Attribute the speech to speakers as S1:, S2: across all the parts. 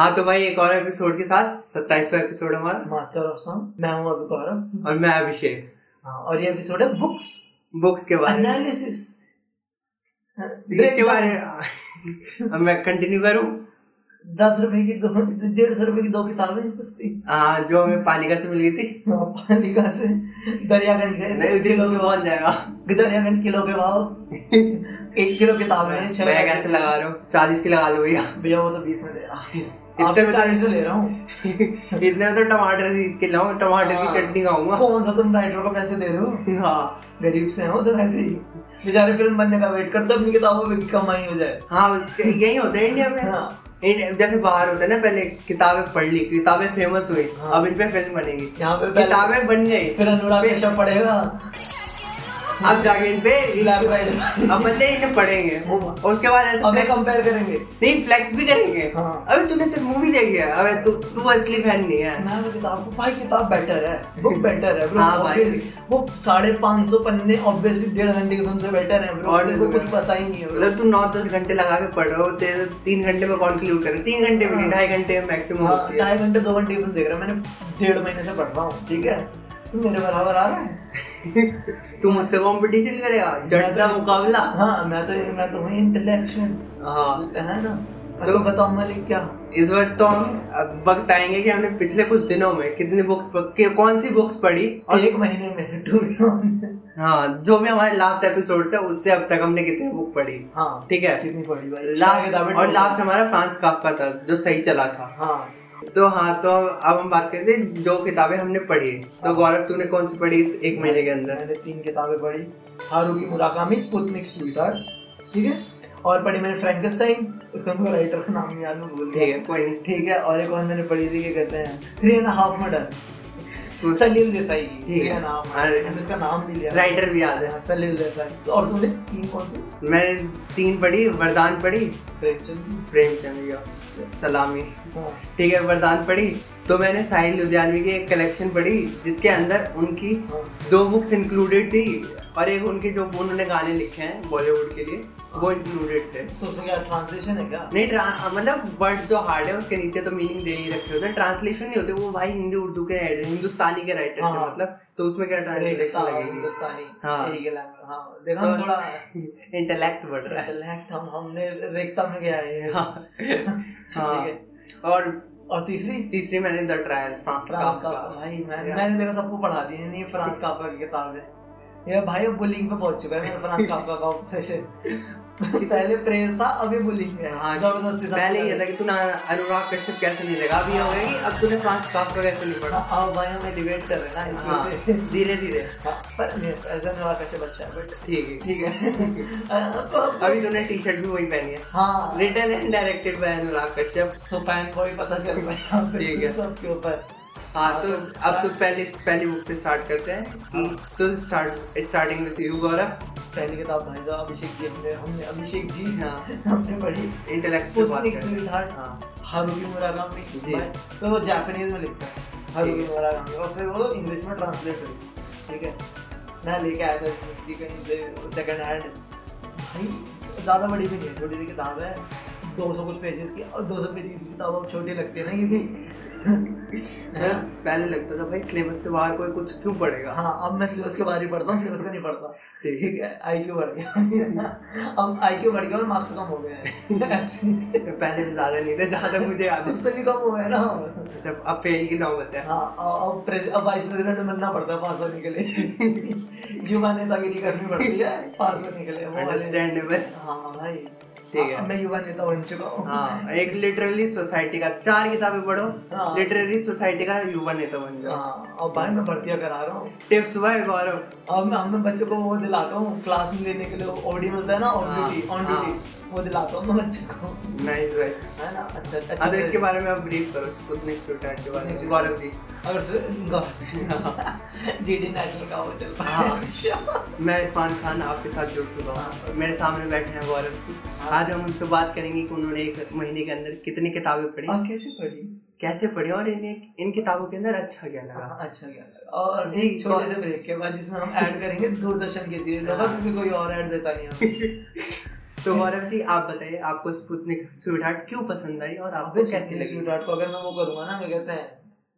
S1: हाँ तो भाई एक और एपिसोड के साथ सत्ताईसवा एपिसोड हमारा।
S2: मास्टर ऑफ़ सॉन्ग मैं हूँ अभी गौरव
S1: और मैं अभिषेक।
S2: हाँ, और ये एपिसोड है बुक्स
S1: बुक्स के बारे
S2: एनालिसिस
S1: इसके बारे अब मैं कंटिन्यू करूँ?
S2: दस रुपए की दो डेढ़ सौ रुपए की दो किताबें सस्ती।
S1: हाँ जो हमें पालिका से मिल गई थी।
S2: हाँ, पालिका से। दरियागंज गए।
S1: नहीं
S2: किलो के
S1: पहुँच जाएगा।
S2: दरियागंज किलो के भाव। एक किलो किताबें हैं छह
S1: भैया कैसे लगा रहे हो? चालीस की लगा लो भैया।
S2: भैया वो तो बीस में दे रहा
S1: इतने में तो-
S2: चालीस ले रहा हूँ।
S1: इतने में तो टमाटर के लाऊं टमाटर की
S2: हाँ।
S1: चटनी खाऊँगा।
S2: कौन सा तुम राइटर को पैसे दे रहे हो?
S1: हाँ।
S2: गरीब से हो तो ऐसे ही। बेचारे फ़िल्म बनने का वेट करते अपनी किताबों में कमाई हो जाए।
S1: हाँ यही होता है इंडिया में।
S2: हाँ।
S1: जैसे बाहर होता है ना पहले किताबें पढ़ ली किताबें फ़ेमस हुई
S2: हाँ।
S1: अब इन पे फ़िल्म बनेगी।
S2: यहाँ पे
S1: किताबें बन गई।
S2: फिर अनुराग कश्यप पढ़ेगा।
S1: अब जाके इन पे। अब बंदे इन्हें पढ़ेंगे और उसके बाद ऐसे
S2: हमें कंपेयर करेंगे
S1: नहीं फ्लेक्स भी करेंगे
S2: हाँ।
S1: अबे तूने सिर्फ़ मूवी देखी है अबे तू तू असली फ़ैन नहीं है
S2: मैं तो किताब को भाई किताब बेटर है बुक बेटर है ब्रो
S1: हाँ भाई।
S2: obviously। वो साढ़े पाँच सौ पन्ने ऑब्वियसली डेढ़ घंटे की फ़िल्म से बेटर है ब्रो
S1: और
S2: कुछ पता ही नहीं है।
S1: मतलब तू नौ दस घंटे लगा के पढ़ रहे हो तेरे तीन घंटे में कंक्लूड कर तीन घंटे में
S2: हाँ।
S1: ढाई घंटे मैक्सिमम
S2: हाँ,
S1: है
S2: ढाई घंटे दो घंटे फ़िल्म देख रहा है मैंने डेढ़ महीने से पढ़ रहा हूँ ठीक है तू मेरे बराबर आ रहा है?
S1: तू मुझसे कंपटीशन करेगा जड़ता मुकाबला।
S2: हाँ मैं तो मैं तो हूँ इंटेलेक्चुअल
S1: हाँ।
S2: है ना?
S1: तो-
S2: तो बताओ मलिक क्या।
S1: इस वक्त तो हम आएँगे कि हमने पिछले कुछ दिनों में कितनी बुक्स कौन सी बुक्स पढ़ी
S2: और एक महीने में टू
S1: हाँ जो भी हमारे लास्ट एपिसोड था उससे अब तक हमने कितनी बुक पढ़ी।
S2: हाँ
S1: ठीक है?
S2: कितनी पढ़ी
S1: लास्ट और लास्ट हमारा फ्रांस काफका था जो सही चला था।
S2: हाँ।
S1: तो हाँ तो अब हम बात करते हैं जो किताबें हमने पढ़ी तो गौरव तूने कौन सी पढ़ी इस एक महीने के अंदर?
S2: मैंने तीन किताबें पढ़ी। हारूकी मुराकामी स्पुतनिक स्वीटार्ट ठीक है? और पढ़ी मैंने फ्रैंकेस्टाइन। उसका मेरे राइटर का नाम याद नहीं भूल
S1: ठीक है कोई नहीं।
S2: ठीक है और एक और मैंने पढ़ी थी क्या कहते हैं? Three and half murder Salil Desai. Three and half
S1: अरे।
S2: इसका नाम भी लिया।
S1: राइटर भी याद है।
S2: हाँ, सलील देसाई। तो और तूने तीन कौन सी?
S1: मैंने तीन पढ़ी वरदान पढ़ी।
S2: प्रेमचंद
S1: प्रेमचंद या सलामी।
S2: हाँ।
S1: ठीक है वरदान पढ़ी? तो मैंने साहिल लुधियानवी की एक कलेक्शन पढ़ी जिसके अंदर उनकी
S2: हाँ।
S1: दो बुक्स इंक्लूडेड थी और एक उनके जो उन्होंने गाने लिखे हैं बॉलीवुड के लिए। वो इंक्लूडेड थे।
S2: तो उसमें क्या ट्रांसलेशन है क्या?
S1: नहीं मतलब वर्ड जो हार्ड है उसके नीचे तो मीनिंग दे ही रखे होते हैं। ट्रांसलेशन नहीं होते वो भाई हिंदी उर्दू के राइटर हिंदुस्तानी के राइटर थे
S2: हाँ।
S1: मतलब। तो उसमें क्या ट्रांसलेशन लगेगी?
S2: हिंदुस्तानी
S1: हाँ।
S2: यही के लैंग्वेज हाँ देखा हम थोड़ा
S1: इंटेलेक्ट बढ़ रहा है।
S2: इंटेलेक्ट हम हमने रेखता में गया है।
S1: हाँ। हाँ। और
S2: और तीसरी?
S1: तीसरी मैंने द ट्रायल फ्रांस का
S2: का भाई मैंने मैंने देखा सबको पढ़ा दी नहीं फ्रांस काफका की किताब है। ये भाई अब बुलिंग पे पहुँच चुका है मेरा फ्रांस काफका का ऑब्सेशन पहले प्रेज था अभी बुलिंग है।
S1: हाँ
S2: ज़बरदस्ती सब
S1: पहले ये था कि तूने अनुराग कश्यप कैसे नहीं लगा? अभी हो गया कि अब तूने फ्रांस काफका कैसे नहीं पढ़ा?
S2: हाँ, अब भाई हमें डिबेट कर रहे हैं ना
S1: हाँ,
S2: एक से।
S1: धीरे धीरे।
S2: हाँ, पर नहीं ऐसा अनुराग कश्यप अच्छा है बट
S1: ठीक है।
S2: ठीक है। तो
S1: अभी तूने टी शर्ट भी वही पहनी है।
S2: हाँ।
S1: Written and directed by Anurag Kashyap
S2: so fan को भी पता चल रहा है
S1: ठीक है।
S2: सबके ऊपर।
S1: हाँ तो अब तो पहले पहली बुक से स्टार्ट करते हैं। तो start starting with you Gaurav.
S2: पहली किताब भाई साहब अभिषेक जी हमने हमने अभिषेक जी
S1: हाँ।
S2: हमने पढ़ी।
S1: Intellect से बात करें। हाँ।
S2: हारुकी
S1: जी।
S2: तो वो जापानीज में लिखता है। हारुकी। मुराकामी और फिर वो इंग्लिश में ट्रांसलेट हुई ठीक है। मैं लेके आया था सस्ती कहीं से सेकंड हैंड भाई ज़्यादा बड़ी भी नहीं है छोटी सी किताब है। दो सौ कुछ पेजेस की और दो सौ पेजेस की किताब अब छोटी लगती है ना क्योंकि
S1: पहले लगता था भाई सिलेबस से बाहर कोई कुछ क्यों पढ़ेगा?
S2: हाँ अब मैं सिलेबस के बारे ही पढ़ता हूँ सिलेबस का नहीं पढ़ता।
S1: ठीक।
S2: है आई क्यू बढ़ गया। अब आई क्यू बढ़ गया और मार्क्स कम हो गए हैं।
S1: तो भी ज़्यादा नहीं थे जहाँ तक मुझे याद
S2: उससे भी कम हो गया ना।
S1: जब अब फेल की नौबत है।
S2: हाँ अब अब वाइस प्रेसिडेंट बनना पड़ता है पास होने के लिए। युवा नेतागिरी करनी पड़ती है पास होने के लिए।
S1: अंडरस्टैंडेबल
S2: हाँ भाई।
S1: ठीक है।
S2: मैं युवा नेता बन चुका हूँ
S1: हाँ एक लिटरली सोसाइटी का चार किताबें पढ़ो
S2: हाँ।
S1: लिटरली सोसाइटी का युवा नेता बन जाओ
S2: हाँ भाई मैं भर्तियाँ करा रहा हूँ
S1: टिप्स भाई गौरव
S2: अब मैं अब मैं बच्चों को वो दिलाता हूँ क्लास में लेने के लिए ओडी मिलता है ना ऑन ड्यूटी ऑन। ड्यूटी वो दिलाता हूँ बच्चे को।
S1: नाइस भाई
S2: है ना? अच्छा अच्छा
S1: तो इसके बारे में आप ब्रीफ करो स्पुतनिक के बारे में गौरव जी
S2: अगर डीडी नेशनल का वो चल रहा
S1: हाँ।
S2: है।
S1: मैं इरफान खान आपके साथ जुड़ चुका हूँ।
S2: हाँ।
S1: मेरे सामने बैठे हैं गौरव जी।
S2: हाँ।
S1: आज हम उनसे बात करेंगे कि उन्होंने एक महीने के अंदर कितनी किताबें पढ़ी।
S2: आप कैसे पढ़ी?
S1: कैसे पढ़ी? और इन्हें इन किताबों के अंदर अच्छा क्या लगा?
S2: अच्छा क्या लगा। और
S1: जी,
S2: छोटे से ब्रेक के बाद जिसमें हम ऐड करेंगे दूरदर्शन के सीरियल क्योंकि कोई और ऐड देता नहीं हमें
S1: तो गौरव जी आप बताइए आपको स्पुतनिक स्वीट हार्ट क्यों पसंद आई और आपको कैसी लगी?
S2: स्वीट को अगर मैं वो करूँगा ना क्या कहते हैं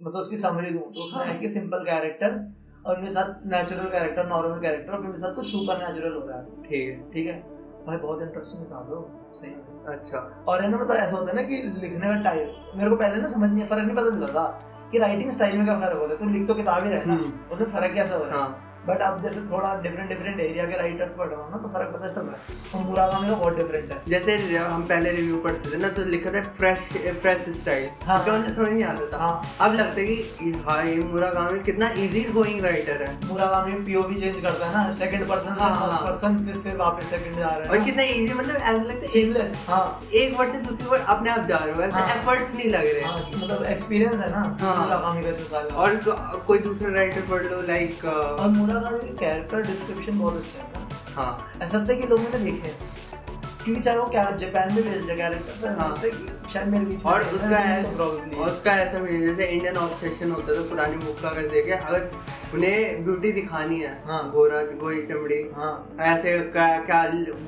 S2: मतलब उसकी समरी दूँ तो उसमें है। कि सिंपल कैरेक्टर और उनके साथ नेचुरल कैरेक्टर नॉर्मल कैरेक्टर और उनके साथ कुछ सुपर नेचुरल हो रहा है
S1: ठीक है।
S2: ठीक है? भाई बहुत इंटरेस्टिंग था ब्रो सही
S1: अच्छा।
S2: और है ना मतलब ऐसा होता है ना कि लिखने का टाइम मेरे को पहले ना समझ नहीं फ़र्क नहीं पता चलता था कि राइटिंग स्टाइल में क्या फ़र्क होता है तो लिख तो किताब ही रहना
S1: हम्म।
S2: उसमें फ़र्क कैसा हो रहा है?
S1: हाँ।
S2: बट अब जैसे थोड़ा डिफरेंट डिफरेंट एरिया के राइटर्स पढ़ रहा हूँ ना तो फ़र्क पता चल रहा है तो मुरागामी का बहुत डिफरेंट है
S1: जैसे हम पहले रिव्यू पढ़ते थे ना तो लिखा था फ्रेश फ्रेश स्टाइल
S2: हाँ।
S1: मतलब समझ नहीं आता था
S2: हाँ।
S1: अब लगता है कि हाँ ये मुरागामी कितना इजी गोइंग राइटर है
S2: मुरागामी पीओवी चेंज करता है ना सेकंड पर्सन से
S1: हाँ, हाँ,
S2: फ़र्स्ट
S1: हाँ।
S2: पर्सन फिर फिर वापस सेकंड जा रहा है और
S1: कितना इजी मतलब ऐसा लगता है
S2: सीमलेस हाँ
S1: एक वर्ड से दूसरी वर्ड अपने आप जा रहे हो ऐसे
S2: हाँ।
S1: एफर्ट्स नहीं लग रहे
S2: हाँ, मतलब एक्सपीरियंस है ना
S1: हाँ।
S2: मुरागामी का साल
S1: और कोई दूसरा राइटर पढ़ लो लाइक
S2: और के कैरेक्टर डिस्क्रिप्शन बहुत अच्छा है
S1: हाँ
S2: ऐसा है कि लोगों ने देखे क्योंकि चाहे वो क्या जापान में बेस्ड है कैरेक्टर तो ऐसा
S1: हाँ।
S2: लगता है कि शायद मेरे बीच
S1: और उसका है
S2: तो
S1: और उसका ऐसा भी जैसे इंडियन ऑब्सेशन होता था पुरानी बुक का अगर देखे अगर उन्हें ब्यूटी दिखानी है
S2: हाँ।
S1: गोरा गोई चमड़ी
S2: हाँ
S1: ऐसे क्या क्या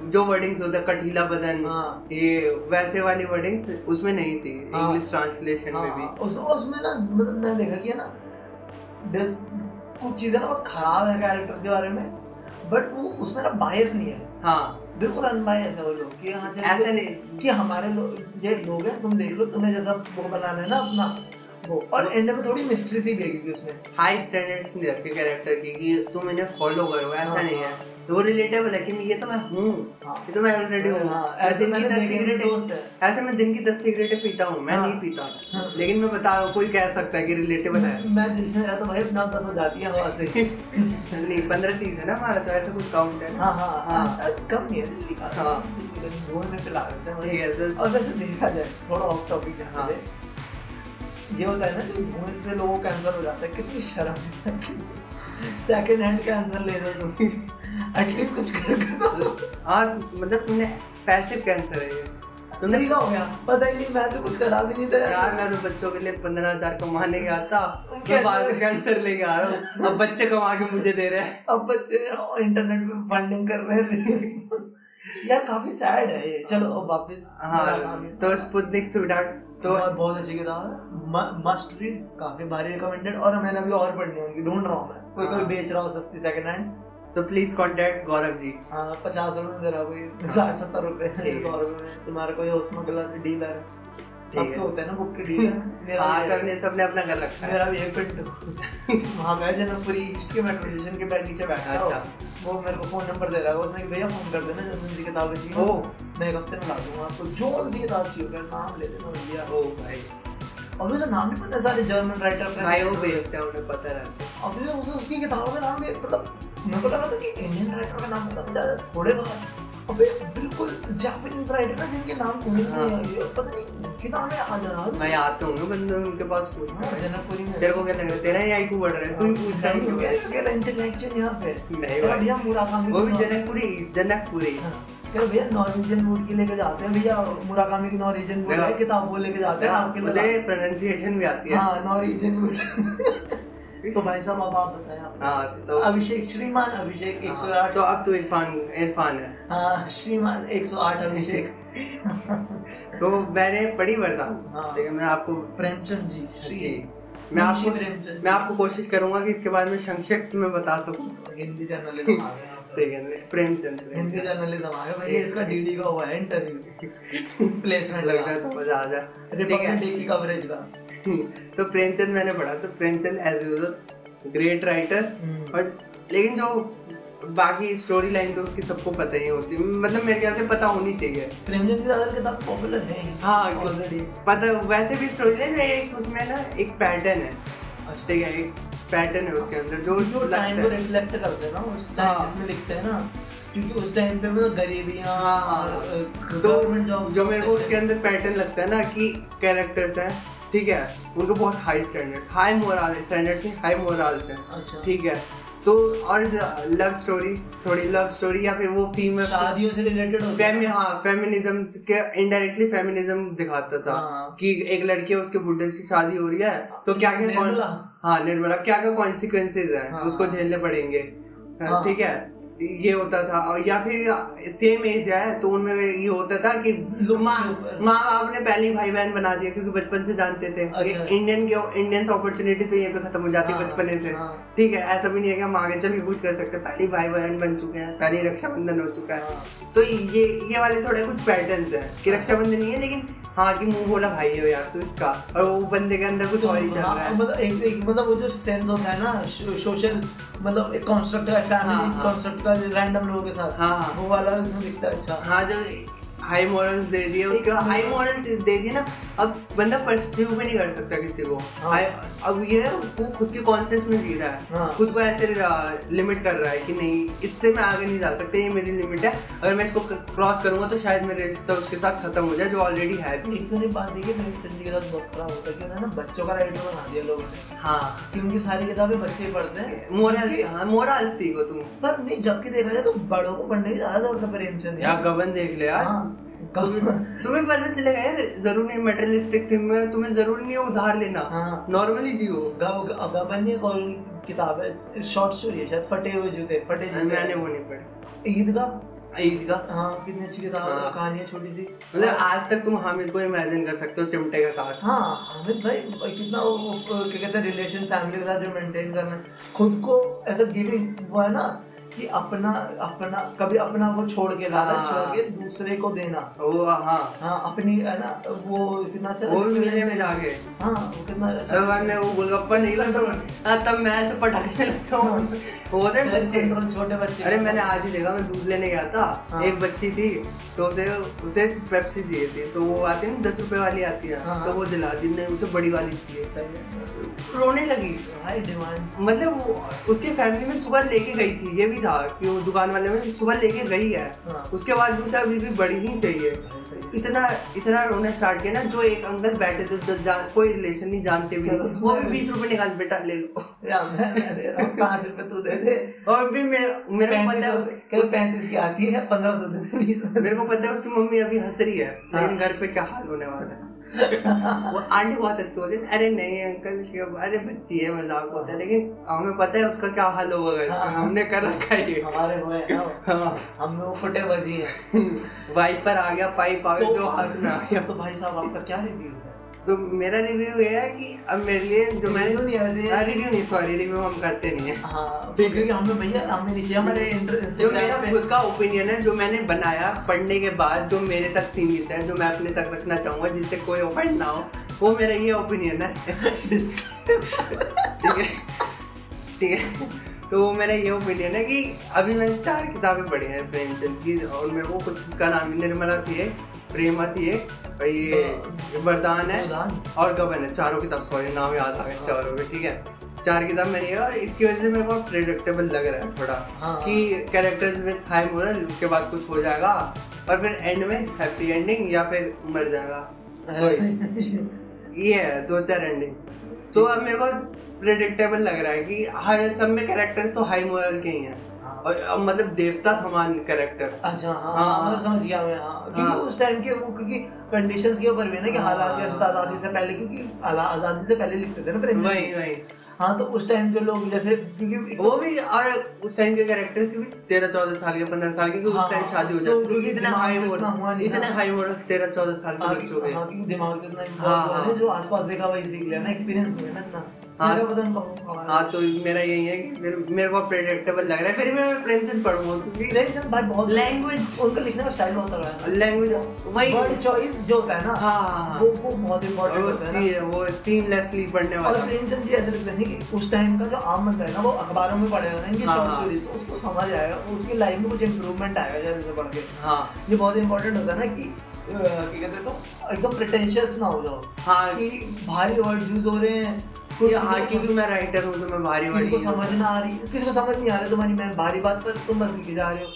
S1: जो वर्डिंग्स होता है कटीला बदन
S2: हाँ।
S1: ये वैसे वाली वर्डिंग्स उसमें नहीं थी
S2: हाँ।
S1: इंग्लिश ट्रांसलेशन में भी
S2: हाँ, उसमें ना मतलब मैं देखा कि ना कुछ चीज़ें ना बहुत खराब है कैरेक्टर्स के बारे में बट वो उसमें ना बायस नहीं है।
S1: हाँ।
S2: बिल्कुल अनबायस है वो लोग कि हाँ चलो
S1: ऐसे नहीं।
S2: कि हमारे लोग ये लोग हैं तुम देख लो तुम्हें जैसा वो बनाना है ना अपना वो। और एंड में थोड़ी मिस्ट्री सी भी है क्योंकि उसमें।
S1: हाई स्टैंडर्ड्स नहीं रखे कैरेक्टर की कि तुम इन्हें फॉलो करो ऐसा
S2: हाँ,
S1: नहीं हाँ। वो रिलेटेबल है कि ये तो मैं हूँ। ये तो मैं ऑलरेडी हूँ
S2: हाँ,
S1: मैं दिन की
S2: मैंने
S1: दस
S2: मेरे दोस्त
S1: सिगरेटें
S2: हैं।
S1: ऐसे मैं दिन की दस सिगरेटें पीता हूँ मैं
S2: हाँ।
S1: नहीं पीता
S2: हाँ।
S1: लेकिन मैं बता रहा हूँ कोई कह सकता है कि रिलेटेबल है
S2: मैं दिल में रहता भाई अपना दस हो जाती है हवा से
S1: नहीं पंद्रह तीस है ना हमारा तो ऐसा कुछ काउंट है
S2: हाँ हाँ
S1: हाँ।
S2: कम नहीं है
S1: हाँ।
S2: में पिला देते हैं
S1: तो-
S2: और वैसे देखा जाए थोड़ा ऑफ़ टॉपिक
S1: हाँ।
S2: ये होता है ना कि धुएँ से लोगों को कैंसर हो जाता है कितनी शर्म सेकंड हैंड कैंसर ले लो तुम। एटलीस्ट कुछ करके तो
S1: मतलब तुमने पैसिव कैंसर है ये। तुमने
S2: तरीका हो गया पता ही नहीं मैं तो कुछ करा भी नहीं था
S1: यार। मैं तो बच्चों के लिए पंद्रह हज़ार कमाने गया था।
S2: क्या
S1: मैं बाहर से कैंसर लेके आ रहा हूँ। अब बच्चे कमा के मुझे दे रहे हैं।
S2: अब बच्चे इंटरनेट पे फंडिंग कर रहे थे यार काफ़ी सैड है ये। चलो अब वापस
S1: हाँ तो स्पुतनिक स्वीटार्ट
S2: तो बहुत अच्छी किताब है। मस्ट रीड काफ़ी भारी रिकमेंडेड और मैंने अभी और पढ़नी है उनकी ढूंढ रहा हूँ मैं। कोई कोई
S1: हाँ।
S2: बेच रहा हूँ सस्ती सेकंड हैंड
S1: तो प्लीज़ कॉन्टेक्ट गौरव जी।
S2: हाँ पचास रुपये में दे रहा कोई साठ सत्तर
S1: रुपये
S2: सौ रुपये में। तुम्हारा कोई उसमें डीलर
S1: ठीक
S2: आपके
S1: है।
S2: ना बुक के डीलर मेरा भी।
S1: सबने सबने अपना कर रखा
S2: मेरा भी पिंटू। वहाँ मैं जनकपुरी ईस्ट के मेट्रो स्टेशन के नीचे बैठा
S1: अच्छा।
S2: वो मेरे को फ़ोन नंबर दे रहा है। उसने भैया फ़ोन कर देना जब मुझे किताबें चाहिए।
S1: ओह।
S2: मैं एक हफ़्ते में ला दूँगा आपको। जो सी किताब चाहिए होगा नाम ले लेना भैया।
S1: ओ भाई।
S2: और मुझे नाम नहीं पता सारे जर्मन राइटर
S1: भाई वो भेजते हैं उन्हें पता रहता है।
S2: अबे उसे उसकी किताबों के नाम भी मतलब मेरे को लगा था कि इंडियन राइटर का नाम पता थोड़े बहुत अबे बिल्कुल जापानीज राइटर ना जिनके नाम मुझे
S1: हाँ।
S2: नहीं है। पता नहीं कि नाम है आ
S1: मैं आते होंगे बंदे उनके पास पूछते
S2: हाँ, जनकपुरी में।
S1: तेरे को क्या लग रहा है? तेरा ही आईक्यू बढ़ रहा है तू ही पूछ रहा है
S2: क्या अकेला इंटेलेक्चुअल यहाँ पे।
S1: नहीं
S2: भैया मुराकामी
S1: वो भी जनकपुरी जनकपुरी।
S2: हाँ, तेरा भैया नॉर्वेजियन वुड की लेके जाते हैं। भैया मुराकामी की नॉर्वेजियन
S1: देखा।
S2: है किताब वो लेके जाते हैं आपके लिए
S1: प्रोनाउंसिएशन भी आती है।
S2: हाँ नॉर्वेजियन वुड तो भाई साहब अब आप बताएँ
S1: हाँ तो
S2: अभिषेक श्रीमान अभिषेक 108
S1: तो अब तो इरफान इरफान है।
S2: हाँ श्रीमान 108 अभिषेक।
S1: तो मैंने पढ़ी वरदान
S2: हाँ।
S1: लेकिन मैं आपको
S2: प्रेमचंद जी श्री
S1: मैं आपको मैं आपको कोशिश करूँगा कि इसके बारे में संक्षिप्त में बता सकूँ।
S2: हिंदी जर्नलिज्म आ गया
S1: है प्रेमचंद।
S2: हिंदी जर्नलिज्म आ गया भाई इसका डीडी का हुआ है इंटरव्यू प्लेसमेंट
S1: लग। जाए तो मज़ा आ जाए।
S2: रिपब्लिक डे की कवरेज का।
S1: तो प्रेमचंद मैंने पढ़ा। तो Premchand as usual great writer. और लेकिन जो बाकी स्टोरी लाइन तो उसकी सबको पता ही होती। है मतलब मेरे ख्याल से पता होनी चाहिए।
S2: प्रेमचंद की ज़्यादा किताब पॉपुलर है। हाँ ऑलरेडी
S1: पता वैसे भी स्टोरी लाइन एक उसमें ना एक पैटर्न है।
S2: अच्छा।
S1: ठीक है एक पैटर्न है उसके अंदर जो
S2: वो टाइम को रिफ्लेक्ट करते हैं ना उस
S1: हाँ।
S2: टाइम जिसमें लिखते हैं ना क्योंकि उस टाइम पे वो गरीबियाँ
S1: हाँ, हाँ। तो जो मेरे को उसके अंदर पैटर्न लगता है ना कि कैरेक्टर्स हैं। ठीक है? उनको बहुत high standards high moral standards हैं हाई मोरल्स हैं।
S2: अच्छा।
S1: ठीक है? तो और लव स्टोरी थोड़ी लव स्टोरी या फिर वो फीमेल
S2: शादियों से रिलेटेड
S1: फेमि हाँ। फेमिनिज्म के इनडायरेक्टली फेमिनिज्म दिखाता था
S2: हाँ।
S1: कि एक लड़की है उसके बुढ़े से शादी हो रही है तो क्या क्या। हाँ निर्मला। क्या क्या कॉन्सिक्वेंसेज है?
S2: हाँ।
S1: उसको झेलने पड़ेंगे।
S2: हाँ।
S1: ठीक है? ये होता था और या फिर सेम एज है तो उनमें ये होता था कि माँ। माँ बाप ने पहले ही भाई बहन बना दिया क्योंकि बचपन से जानते थे
S2: अच्छा।
S1: इंडियन के इंडियंस अपॉर्चुनिटी तो यहीं पे खत्म हो जाती है
S2: हाँ,
S1: बचपन से
S2: हाँ।
S1: ठीक है ऐसा भी नहीं है कि हम आगे चल के कुछ कर सकते पहले भाई बहन बन चुके हैं पहले रक्षाबंधन हो चुका है
S2: हाँ।
S1: तो ये ये वाले थोड़े कुछ पैटर्न है कि रक्षाबंधन नहीं है लेकिन हाँ कि मुँह बोला भाई हो यार तो इसका और वो बंदे के अंदर कुछ और ही चल रहा
S2: हाँ,
S1: है
S2: मतलब एक, एक मतलब वो जो सेंस होता है ना सोशल मतलब एक कॉन्स्ट्रक्ट का
S1: हाँ,
S2: फैमिली
S1: हाँ।
S2: कॉन्स्ट्रक्ट का रैंडम लोगों के साथ
S1: हाँ, हाँ।
S2: वो वाला उसमें दिखता है अच्छा
S1: हाँ जो हाई मॉरल्स दे दिए उसके बाद हाई मॉरल्स दे दिए ना अब बंदा परस्यू भी नहीं कर सकता किसी को।
S2: हाँ।
S1: अब ये वो खुद के कॉन्शियस में जी रहा है।
S2: हाँ।
S1: खुद को ऐसे लिमिट कर रहा है कि नहीं इससे मैं आगे नहीं जा सकता ये मेरी लिमिट है। अगर मैं इसको क्रॉस करूँगा तो शायद मेरा रिश्ता उसके साथ खत्म हो जाए जो ऑलरेडी है
S2: एक तो नहीं बात कि मेरी चंदी के साथ बहुत खराब होता है ना बच्चों का राइटर बना दिया लोगों ने।
S1: हाँ।
S2: कि उनकी सारी किताबें बच्चे ही पढ़ते हैं।
S1: मोरल हाँ मोरल सीखो तुम।
S2: पर नहीं जबकि देखा जाए तो बड़ों को पढ़ने की ज़्यादा ज़रूरत है प्रेमचंद
S1: या गबन देख ले यार।
S2: हाँ,
S1: तुम्हें पता चलेगा यार ज़रूरी नहीं मेटलिस्टिक थिंग में तुम्हें ज़रूरी नहीं है उधार लेना
S2: हाँ।
S1: नॉर्मली जियो
S2: गबन एक और किताब है शॉर्ट स्टोरी है शायद फटे हुए जूते फटे जूते.
S1: मैंने वो नहीं पढ़ी
S2: ईद का
S1: ईद का
S2: हाँ कितनी अच्छी किताब हाँ। कहानी है छोटी सी.
S1: मतलब आज तक तुम हामिद को इमेजिन कर सकते हो चिमटे के साथ।
S2: हाँ हामिद भाई कितना क्या कहते हैं रिलेशन फैमिली के साथ जो मेंटेन करना खुद को ऐसा गिविंग वो है ना कि अपना अपना कभी अपना वो छोड़ के लालच
S1: हाँ।
S2: छोड़ के दूसरे को देना।
S1: वो हाँ।
S2: हाँ अपनी है ना वो कितना अच्छा
S1: वो भी मेले में जाके।
S2: हाँ वो कितना अच्छा
S1: मैं वो गोलगप्पा नहीं लगता हाँ, तब मैं ऐसे पटाखे लगता हूँ। वो होते हैं बच्चे।
S2: छोटे बच्चे
S1: अरे मैंने आज ही देखा मैं दूध लेने गया था।
S2: हाँ।
S1: एक बच्ची थी तो उसे उसे पेप्सी चाहिए थी। तो वो आती है ना दस रुपए वाली आती है।
S2: हाँ,
S1: तो। वो दिला दी नहीं उसे बड़ी वाली चाहिए।
S2: है
S1: रोने लगी।
S2: High demand.
S1: मतलब वो उसकी फैमिली में सुबह लेके गई थी ये भी था कि वो दुकान वाले में सुबह लेके गई है।
S2: हाँ।
S1: उसके बाद उसे अभी भी बड़ी ही चाहिए। इतना इतना रोना स्टार्ट किया ना जो एक अंकल बैठे थे कोई रिलेशन नहीं जानते भी वो भी बीस रुपए निकाल बेटा ले लो।
S2: पाँच रुपए तू दे। दे
S1: और भी मेरे मेरे को पता है
S2: पैंतीस
S1: उस-
S2: पैंतीस की आती है पंद्रह तो देते बीस
S1: मेरे को पता है उसकी मम्मी अभी हंस रही है लेकिन
S2: हाँ।
S1: घर पे क्या हाल होने वाला है। वो आंटी बहुत हंस के बोलती है अरे नहीं अंकल अरे बच्ची है मज़ाक होता है। लेकिन हमें पता है उसका क्या हाल होगा
S2: हाँ।
S1: हमने कर रखा है ये?
S2: हमारे हुए हैं हम वो। फुटे बजी हैं।
S1: वाइपर आ गया पाइप आ गया जो हाथ में आ गया।
S2: तो भाई साहब आपका क्या रिव्यू
S1: तो मेरा रिव्यू ये है कि अब मेरे लिए जो मैंने
S2: Review नहीं है वैसे।
S1: रिव्यू नहीं सॉरी रिव्यू हम करते नहीं है।
S2: हाँ क्योंकि हमें भैया हमें नीचे हमारे
S1: जो मेरा खुद का ओपिनियन है जो मैंने बनाया पढ़ने के बाद जो मेरे तक सीमित है जो मैं अपने तक रखना चाहूँगा जिससे कोई ऑफेंड ना हो वो मेरा ये ओपिनियन है। ठीक है। ठीक है। तो मेरा ये ओपिनियन है कि अभी मैंने चार किताबें पढ़ी हैं प्रेमचंद की और मेरे को कुछ का नाम निर्मला थी एक प्रेमा थी एक। ये वरदान है। और गबन है चारों किताब सॉरी नाम याद आ गए चारों के ठीक है? चार किताब मैंने ये और इसकी वजह से मेरे को प्रेडिक्टेबल लग रहा है थोड़ा
S2: हाँ।
S1: कि कैरेक्टर्स विद हाई मोरल उसके बाद कुछ हो जाएगा और फिर एंड में हैप्पी एंडिंग या फिर मर जाएगा। ये है दो चार एंडिंग तो अब मेरे को प्रेडिक्टेबल लग रहा है कि हर सब में कैरेक्टर्स तो हाई मोरल के ही हैं
S2: हाँ।
S1: और अब मतलब देवता समान कैरेक्टर
S2: अच्छा हाँ
S1: हाँ।
S2: हाँ, मतलब समझ गया मैं हाँ क्योंकि
S1: हाँ।
S2: उस टाइम के वो क्योंकि कंडीशंस के ऊपर भी है ना कि
S1: हाँ।
S2: हालात था आज़ादी से पहले क्योंकि आज़ादी से पहले लिखते थे ना प्रेम
S1: वही वही
S2: हाँ तो उस टाइम के लोग जैसे क्योंकि
S1: वो भी और उस टाइम के कैरेक्टर्स भी तेरह चौदह साल के पंद्रह साल के क्योंकि
S2: हाँ,
S1: उस टाइम शादी हो
S2: तो
S1: जाती
S2: क्योंकि
S1: इतने हाई
S2: तो इतना हुआ नहीं
S1: इतने हाई मोरल तेरह चौदह साल के
S2: हाँ,
S1: बच्चों के
S2: हाँ, दिमाग जितना
S1: हाँ, हाँ।
S2: जो आसपास देखा वही सीख लिया ना एक्सपीरियंस है ना इतना
S1: हाँ। हाँ। तो मेरा यही है कि मेरे, मेरे को प्रेडिक्टेबल लग रहा है। फिर मैं प्रेमचंद पढ़ूँगा क्योंकि
S2: प्रेमचंद भाई बहुत
S1: लैंग्वेज
S2: उनका लिखने का स्टाइल बहुत तगड़ा है।
S1: लैंग्वेज वही
S2: वर्ड चॉइस जो होता है ना
S1: हाँ, हाँ, हाँ।
S2: वो वो बहुत
S1: वो
S2: होता है
S1: वो सीमलेसली पढ़ने
S2: और प्रेमचंद जी ऐसे लगते हैं कि उस टाइम का जो आम बंदा है ना वो अखबारों में पढ़ेगा ना इनकी शॉर्ट। स्टोरीज तो उसको समझ आएगा उसकी लाइफ में कुछ इंप्रूवमेंट आएगा जैसे पढ़ के।
S1: हाँ।
S2: ये बहुत इंपॉर्टेंट होता है ना कि क्या कहते हैं तो एकदम प्रिटेंशियस ना हो जाओ।
S1: हाँ।
S2: कि भारी वर्ड्स यूज़ हो रहे हैं
S1: ये हाँ क्योंकि मैं राइटर हूँ तो मैं भारी
S2: किसी को समझ ना आ रही किसी समझ नहीं आ रही तुम्हारी मैं भारी बात पर तुम बस लिखे जा रहे हो।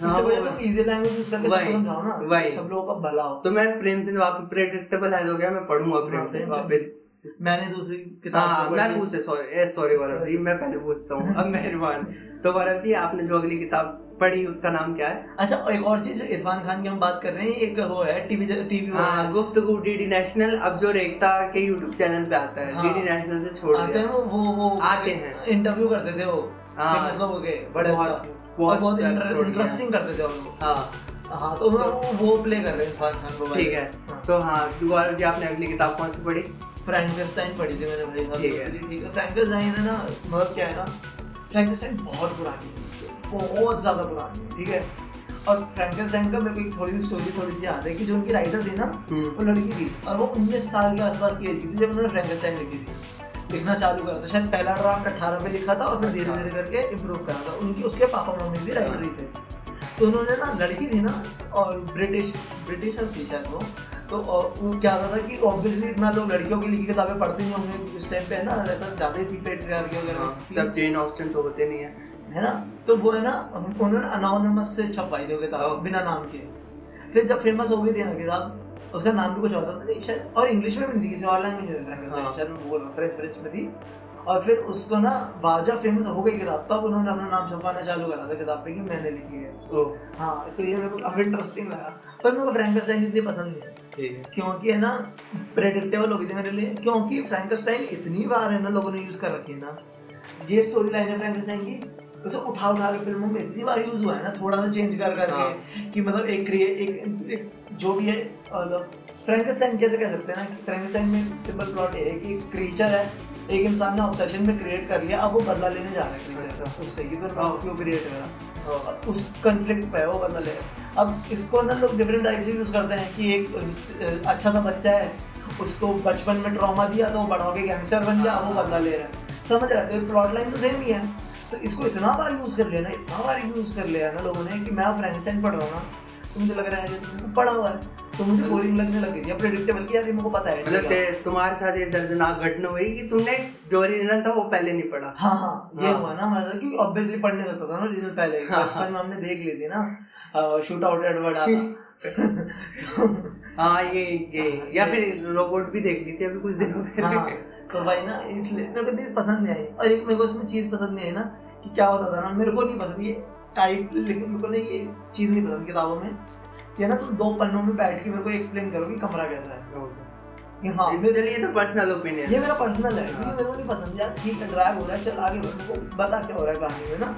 S1: हाँ,
S2: इससे वजह तुम इजी लैंग्वेज यूज़ करके सबको समझाओ ना।
S1: वही।
S2: सब लोगों का भला हो।
S1: तो मैं प्रेमचंद वापस प्रेडिक्टेबल है हो गया मैं पढ़ूँगा प्रेमचंद
S2: प्रेमचंद।
S1: वापस।
S2: मैंने दूसरी किताब
S1: हाँ
S2: तो
S1: मैं पूछे सॉरी सॉरी गौरव जी मैं पहले पूछता हूँ अब मेहरबान तो गौरव जी आपने जो अगली किताब पढ़ी उसका नाम क्या है
S2: अच्छा एक और चीज़ इरफान खान की हम बात कर रहे हैं एक वो है टीवी टीवी
S1: हाँ गुफ्तगू डीडी नेशनल अब जो रेखता के यूट्यूब चैनल पे आता है
S2: हाँ।
S1: डीडी नेशनल से छोड़
S2: आते हैं वो वो वो
S1: आते हैं।
S2: इंटरव्यू करते थे वो
S1: हाँ।
S2: फ़ेमस लोगों के बड़े अच्छा
S1: बहुत।
S2: इंटरेस्टिंग करते थे
S1: हाँ
S2: हाँ तो उन्होंने वो वो प्ले कर रहे हैं इरफान खान को
S1: ठीक है
S2: हाँ।
S1: तो हाँ गौरव जी आपने अगली किताब कौन सी पढ़ी
S2: फ्रैंकेस्टाइन पढ़ी थी मैंने भाई
S1: ठीक है।
S2: ठीक है फ्रैंकेस्टाइन है ना मतलब क्या है ना फ्रैंकेस्टाइन बहुत पुरानी है बहुत ज़्यादा पुरानी है ठीक है? और फ्रैंकेस्टाइन का मेरे को एक थोड़ी सी स्टोरी थोड़ी सी याद है कि जो उनकी राइटर थी ना
S1: हम्म।
S2: वो लड़की थी और वो उन्नीस साल के आसपास की एज की थी जब उन्होंने फ्रैंकेस्टाइन लिखी थी। लिखना चालू करा था। शायद पहला ड्राफ्ट अट्ठारह पे लिखा था और फिर धीरे। धीरे करके इम्प्रूव करा था। उनकी उसके पापा मम्मी भी राइटर ही थे। तो उन्होंने ना लड़की थी ना और ब्रिटिश ब्रिटिशर थी शायद वो। तो वो क्या होता था कि ऑब्वियसली इतना लोग लड़कियों की लिखी किताबें पढ़ते नहीं होंगे। उस टाइम पे है ना ऐसा ज़्यादा ही थी पेट्रियार्की वगैरह
S1: हाँ, सब जेन ऑस्टन तो होते नहीं है।
S2: है ना? तो वो है ना उन्होंने अनोनिमस से छपवाई थी वो किताब
S1: Oh.
S2: बिना नाम के। फिर जब फ़ेमस हो गई थी ना किताब उसका नाम भी कुछ और था नहीं शायद और इंग्लिश में भी नहीं थी किसी और लैंग्वेज में
S1: हाँ।
S2: शायद मैं बोल फ्रेंच फ्रेंच में थी। और फिर उसको ना वाजा फ़ेमस हो गई किताब तब उन्होंने अपना नाम छपवाना चालू करा था किताब पे कि मैंने लिखी है। हाँ तो ये मेरे को काफ़ी इंटरेस्टिंग लगा। पर मेरे को फ्रैंकेस्टाइन इतनी पसंद नहीं है। क्योंकि है ना प्रेडिक्टेबल हो गई थी मेरे लिए। क्योंकि फ्रैंकेस्टाइन इतनी बार है ना लोगों ने यूज़ कर रखी है ना। ये स्टोरी लाइन है फ्रैंकेस्टाइन की। उसे उठा उठा के फ़िल्मों में इतनी बार यूज़ हुआ है ना थोड़ा सा चेंज कर करके
S1: हाँ।
S2: कि मतलब एक क्रिए एक, एक जो भी है मतलब फ्रैंकेस्टाइन जैसे कह सकते हैं ना फ्रैंकेस्टाइन में सिंपल प्लॉट ये है कि एक क्रीचर है एक इंसान ने ऑब्सेशन में क्रिएट कर लिया अब वो बदला लेने जा रहा है क्रीचर
S1: अच्छा।
S2: उससे कि तो
S1: हाँ।
S2: क्यों क्रिएट करा
S1: हाँ,
S2: अब उस कंफ्लिक्ट पे है वो बदला ले अब इसको ना लोग डिफरेंट तरीके से यूज़ करते हैं कि एक अच्छा सा बच्चा है उसको बचपन में ट्रॉमा दिया तो वो बड़ा होके गैंगस्टर बन गया वो बदला ले रहा है। समझ रहे हो? तो प्लॉट लाइन तो सेम ही है। तो इसको इतना बार यूज़ कर लिया ना इतना बार यूज़ कर लिया ना लोगों ने कि मैं फ्रेंकस्टाइन पढ़ रहा हूँ ना। तो मुझे लग रहा है सब पढ़ा हुआ है। तो मुझे बोरिंग लगने लग गई। या प्रेडिक्टेबल कि यार ये को पता है
S1: मतलब
S2: है।
S1: तुम्हारे साथ ये दर्दनाक घटना हुई कि तुमने जो ओरिजिनल था वो पहले नहीं पढ़ा?
S2: हाँ हाँ ये
S1: हाँ।
S2: हुआ ना हमारे साथ क्योंकि ऑब्वियसली पढ़ने सकता था ना रीजनल पहले।
S1: हाँ,
S2: बचपन में हमने देख ली थी ना शूट आउट एडवर्ड आता।
S1: हाँ ये ये या फिर रोबोट भी देख ली थी अभी कुछ दिनों
S2: हाँ,
S1: पहले।
S2: तो भाई ना, इसलिए मेरे को चीज़ पसंद नहीं आई। और एक मेरे को उसमें चीज़ पसंद नहीं आई ना, कि क्या होता था ना, मेरे को नहीं पसंद ये टाइप लेकिन मेरे को ना ये चीज़ नहीं पसंद किताबों में। कि है ना तुम दो पन्नों में बैठ के मेरे को एक्सप्लेन करो कि कमरा कैसा है। हाँ।
S1: चलिए तो पर्सनल ओपिनियन
S2: ये मेरा पर्सनल है।
S1: हाँ।
S2: मेरे को नहीं पसंद यार। ठीक है ड्राइव हो रहा है चल आगे बढ़। बता क्या हो रहा है कहानी में ना?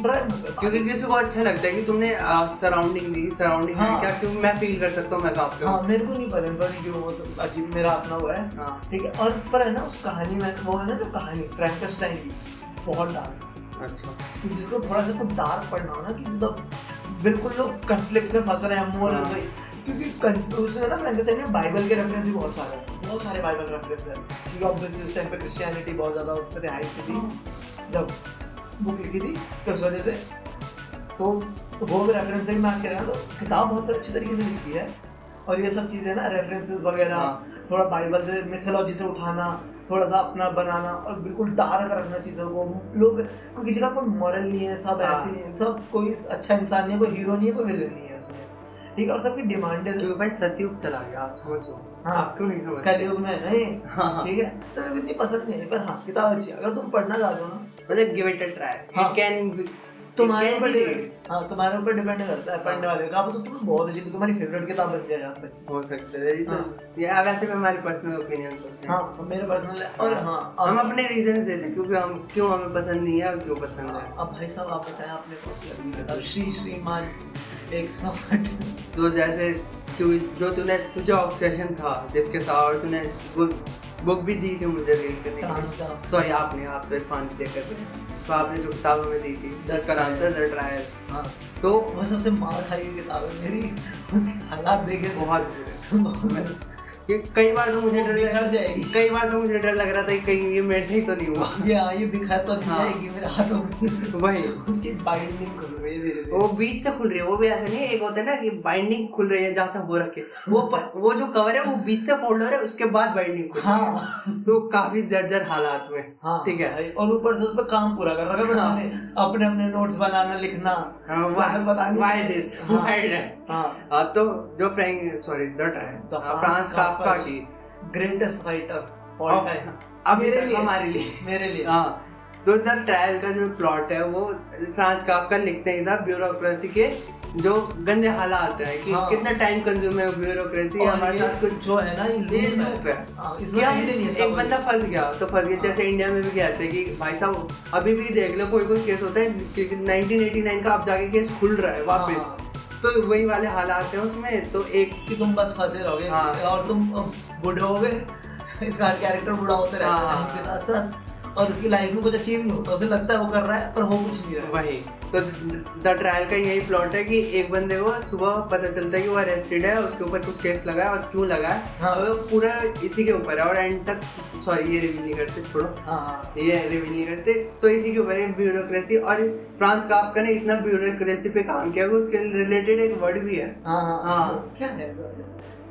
S1: क्योंकि किसी को अच्छा लगता है कि तुमने सराउंडिंग दी सराउंडिंग
S2: हाँ।
S1: क्या क्यों? मैं फील कर सकता हूँ मैं कहाँ पे
S2: हाँ मेरे को नहीं पसंद पता नहीं क्यों वो सब अजीब मेरा अपना हुआ है।
S1: हाँ।
S2: ठीक है और पर है ना उस कहानी में वो है ना जो कहानी फ्रैंकस्टाइन की बहुत डार्क
S1: अच्छा।
S2: तो जिसको थोड़ा सा कुछ डार्क पढ़ना हो ना कि मतलब बिल्कुल लोग कन्फ्लिक्ट्स में फंस रहे हैं क्योंकि कन्फ- उसमें ना फ्रैंकस्टाइन में बाइबल के रेफरेंस भी बहुत सारे हैं। बहुत सारे बाइबल रेफरेंस है। क्योंकि ऑब्वियसली उस टाइम पे क्रिश्चियनिटी बहुत ज़्यादा उस पर हाइप थी जब बुक लिखी थी तो उस वजह से तो वो भी रेफरेंस से भी मैच करेगा तो किताब बहुत अच्छे तरीके से लिखी है। और ये सब चीज़ें ना रेफरेंसेस वगैरह
S1: हाँ।
S2: थोड़ा बाइबल से मिथोलॉजी से उठाना थोड़ा सा अपना बनाना और बिल्कुल डार्क रखना चीज़ों को। लोग कोई किसी का कोई मॉरल नहीं है सब
S1: हाँ।
S2: ऐसे ही हैं। सब कोई अच्छा इंसान नहीं है कोई हीरो नहीं है कोई विलन नहीं है उसमें। ठीक है और सबकी डिमांड है।
S1: क्योंकि भाई सतयुग चला गया आप समझो।
S2: हाँ।
S1: आप क्यों नहीं समझ
S2: कलयुग में नहीं।
S1: हाँ हाँ।
S2: ठीक है? तो मेरे को इतनी पसंद नहीं है पर हाँ किताब अच्छी है। अगर तुम पढ़ना चाहते हो ना
S1: मतलब गिव इट अ ट्राई
S2: हाँ।
S1: इट कैन
S2: तुम्हारे ऊपर हाँ तुम्हारे ऊपर डिपेंड करता है पढ़ने वाले का। तो तुम्हें बहुत अच्छी तुम्हारी फेवरेट किताब बन जाए यहाँ पे।
S1: हो सकता है। ये तो ये वैसे भी हमारे पर्सनल ओपिनियंस होते हैं।
S2: हाँ तो मेरे पर्सनल है और हाँ
S1: हम अपने रीजन देते हैं क्योंकि हम क्यों हमें पसंद नहीं है और क्यों पसंद है।
S2: अब भाई साहब आप बताएँ आपने कौन सी किताब श्री श्रीमान एक सौ आठ
S1: तो जैसे क्योंकि जो तूने तुझे ऑब्सेशन था जिसके साथ और तूने बुक भी दी थी मुझे रीड करने सॉरी आपने आप तो इरफान की देखकर तो आपने जो किताब हमें दी थी दस का नाम था द ट्रायल
S2: हाँ।
S1: तो
S2: वो सबसे मार खाई हुई किताब है मेरी उसके हालात देखे
S1: बहुत
S2: बहुत
S1: कई बार तो मुझे डर
S2: बिखर
S1: लग
S2: जाएगी।
S1: कई बार तो मुझे डर लग रहा था कि कहीं ये मेरे से ही तो नहीं हुआ।
S2: ये हाँ, ये बिखर तो नहीं
S1: हाँ।
S2: जाएगी मेरे हाथों में।
S1: वही।
S2: उसकी बाइंडिंग खुल रही है धीरे धीरे
S1: वो बीच से खुल रही है वो भी ऐसा नहीं एक होता है ना कि बाइंडिंग खुल रही है जहाँ से वो रखे। वो प, वो जो कवर है वो बीच से फोल्ड हो रहा है उसके बाद बाइंडिंग खुल हाँ। तो काफ़ी जर्जर हालात में।
S2: हाँ।
S1: ठीक है।
S2: और ऊपर से उस पर काम पूरा कर रखा है
S1: हाँ।
S2: अपने अपने नोट्स बनाना लिखना।
S1: व्हाई दिस
S2: हाँ। हाँ।
S1: हाँ तो जो फ्रैंक सॉरी फ्रांस काफका की
S2: ग्रेटेस्ट राइटर ऑल टाइम
S1: अब
S2: मेरे लिए।
S1: हमारे लिए।
S2: मेरे लिए।
S1: हाँ। तो द ट्रायल का जो प्लॉट है वो फ्रांस काफका लिखते ही था ब्यूरोक्रेसी के जो गंदे हालात है कि
S2: हाँ।
S1: कितना टाइम कंज्यूम है ब्यूरोक्रेसी हमारे साथ कुछ
S2: जो है ना ये
S1: लूप है।
S2: हाँ, इसमें
S1: एक बंदा फंस गया तो फंस गया। जैसे इंडिया में भी कहते हैं कि भाई साहब अभी भी देख लो कोई कोई केस होता है 1989 का अब जाके केस खुल रहा है वापस।
S2: हाँ।
S1: तो वही वाले हालात है उसमें तो एक
S2: कि तुम बस फंसे रहोगे
S1: हाँ।
S2: और तुम बूढ़े हो गए इसका कैरेक्टर बूढ़ा होता रहता है
S1: हाँ।
S2: के साथ साथ और उसकी लाइफ में कुछ अचीव नहीं होता उसे लगता है वो कर रहा है पर हो कुछ नहीं रहा
S1: वही तो द ट्रायल का यही प्लॉट है कि एक बंदे को सुबह पता चलता है कि वो अरेस्टेड है उसके ऊपर कुछ केस लगा है और क्यों लगा है।
S2: हाँ।
S1: और वो पूरा इसी के ऊपर है और एंड तक सॉरी ये रिवील नहीं करते छोड़ो।
S2: हाँ हाँ।
S1: ये रिवील नहीं करते। तो इसी के ऊपर है ब्यूरोक्रेसी और फ्रांस काफका ने इतना ब्यूरोक्रेसी पे काम किया कि उसके रिलेटेड एक वर्ड भी है।
S2: हाँ हाँ।
S1: हाँ।
S2: क्या है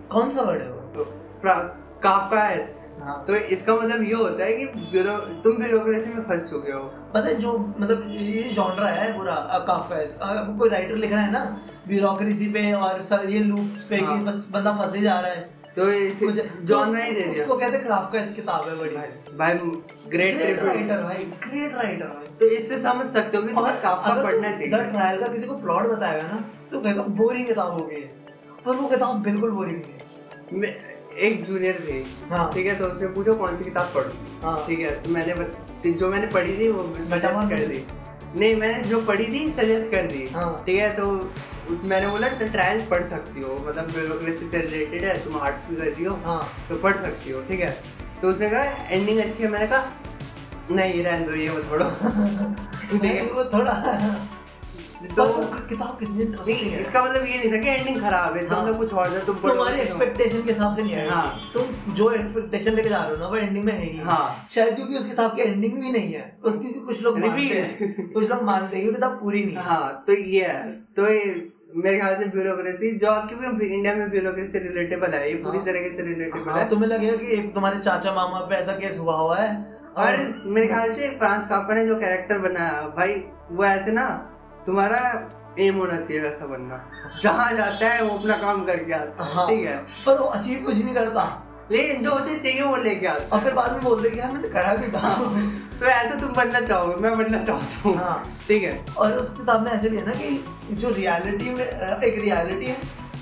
S2: कौन सा वर्ड है वो?
S1: काफका एस
S2: हाँ
S1: तो इसका मतलब ये होता है कि ब्यूरो तुम ब्यूरोक्रेसी में फंस चुके हो।
S2: पता है जो मतलब ये जॉनरा है पूरा काफका अगर कोई राइटर लिख रहा है ना ब्यूरोक्रेसी पे और सर ये लूप्स पे
S1: हाँ।
S2: कि बस बंदा फंसे जा रहा है।
S1: तो इसे
S2: मुझे-
S1: जॉनरा ही दे दिया।
S2: उसको कहते हैं काफका इस किताब है बड़ी।
S1: भाई ग्रेट
S2: ग्रेट राइटर भाई ग्रेट राइटर भाई।
S1: तो इससे समझ सकते हो कि तुम्हें काफका पढ़ना चाहिए।
S2: द ट्रायल का किसी को प्लॉट बताएगा ना तो कहेगा बोरिंग किताब हो गई है। पर वो किताब बिल्कुल बोरिंग नहीं है।
S1: एक जूनियर थे।
S2: हाँ।
S1: ठीक है तो उसने पूछा कौन सी किताब पढ़ूं।
S2: हाँ।
S1: ठीक है तो मैंने बत- जो मैंने पढ़ी थी वो सजेस्ट कर दी। नहीं मैंने जो पढ़ी थी सजेस्ट कर दी।
S2: हाँ।
S1: ठीक है तो उस मैंने बोला तो ट्रायल पढ़ सकती हो। मतलब ब्यूरोक्रेसी से रिलेटेड है तुम आर्ट्स भी कर रही हो
S2: हाँ।
S1: तो पढ़ सकती हो। ठीक है तो उसने कहा एंडिंग अच्छी है। मैंने कहा नहीं रहने दो ये ठीक है।
S2: नहीं, वो थोड़ा
S1: तो
S2: तो किताब कितनी इंटरेस्टिंग है
S1: इसका मतलब ये नहीं था कि एंडिंग खराब है इसका
S2: हाँ।
S1: मतलब कुछ और है तुम
S2: तुम्हारी
S1: तो-
S2: एक्सपेक्टेशन के हिसाब से नहीं आएगा
S1: हाँ।
S2: तुम जो एक्सपेक्टेशन लेके जा रहे हो ना वो एंडिंग में है ही
S1: हाँ।
S2: शायद क्योंकि उस किताब की एंडिंग भी नहीं है और क्योंकि कुछ लोग मानते। हैं कुछ लोग मानते हैं कि किताब पूरी नहीं है
S1: तो ये है तो ये मेरे ख्याल से ब्यूरोक्रेसी जो क्योंकि इंडिया में ब्यूरोक्रेसी रिलेटेबल है ये पूरी
S2: हाँ।
S1: तरीके से रिलेटेबल
S2: हाँ,
S1: है
S2: तुम्हें लगेगा कि तुम्हारे चाचा मामा पे ऐसा केस हुआ हुआ है
S1: और मेरे ख्याल से फ्रांस काफका ने जो कैरेक्टर बनाया भाई वो ऐसे ना तुम्हारा एम होना चाहिए वैसा बनना। जहाँ जाता है वो अपना काम करके आता है
S2: हाँ।
S1: ठीक है?
S2: पर वो अचीव कुछ नहीं करता।
S1: लेकिन जो उसे चाहिए वो लेके आता
S2: और फिर बाद में बोलते कि यार मैंने करा भी था।
S1: तो ऐसा तुम बनना चाहोगे मैं बनना चाहता हूँ।
S2: हाँ।
S1: ठीक है?
S2: और उस किताब में ऐसे भी है ना कि जो रियलिटी में एक रियलिटी है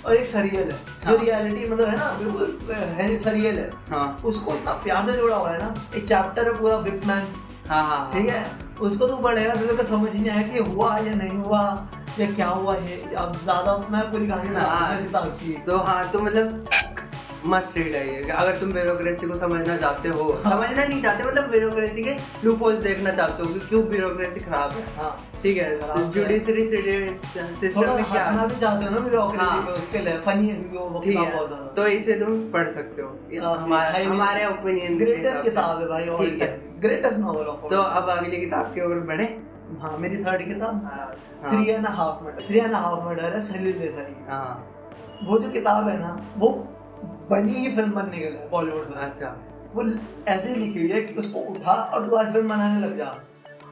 S2: और एक सरियल है। हाँ। जो
S1: हाँ।
S2: रियलिटी मतलब है ना बिल्कुल है सरियल है।
S1: हाँ।
S2: उसको इतना प्यार से जोड़ा हुआ है ना एक चैप्टर है पूरा विपमैन
S1: हाँ हाँ।
S2: ठीक है? उसको तो पढ़ेगा तो तो समझ ही नहीं आया कि हुआ या नहीं हुआ या क्या हुआ है अब ज़्यादा मैं पूरी कहानी
S1: हाँ। तो हाँ तो मतलब मस्ट रीड है। ये अगर तुम ब्यूरोक्रेसी को समझना चाहते हो।
S2: हाँ।
S1: समझना नहीं चाहते मतलब ब्यूरोक्रेसी के लूपहोल्स देखना चाहते हो कि क्यों ब्यूरोक्रेसी खराब है।
S2: हाँ।
S1: ठीक है तो जुडिशरी सिस्टम में क्या
S2: हंसना भी चाहते हो ना ब्यूरोक्रेसी
S1: हाँ।
S2: पे उसके लिए फनी वो
S1: ठीक है। तो इसे तुम पढ़ सकते हो। हमारे हमारे ओपिनियन
S2: ग्रेटेस्ट किताब है भाई ऑल
S1: ठीक है।
S2: टाइम ग्रेटेस्ट नॉवल ऑफ़
S1: तो अब अगली किताब की ओर बढ़े।
S2: हाँ मेरी थर्ड किताब। Three and half murder three and half murder है सलील देसाई
S1: हाँ।
S2: वो जो किताब है ना वो बनी ही फ़िल्म बनने के लिए बॉलीवुड में
S1: अच्छा
S2: वो ऐसे ही लिखी हुई है कि उसको उठा और तू आज फ़िल्म बनाने लग जा।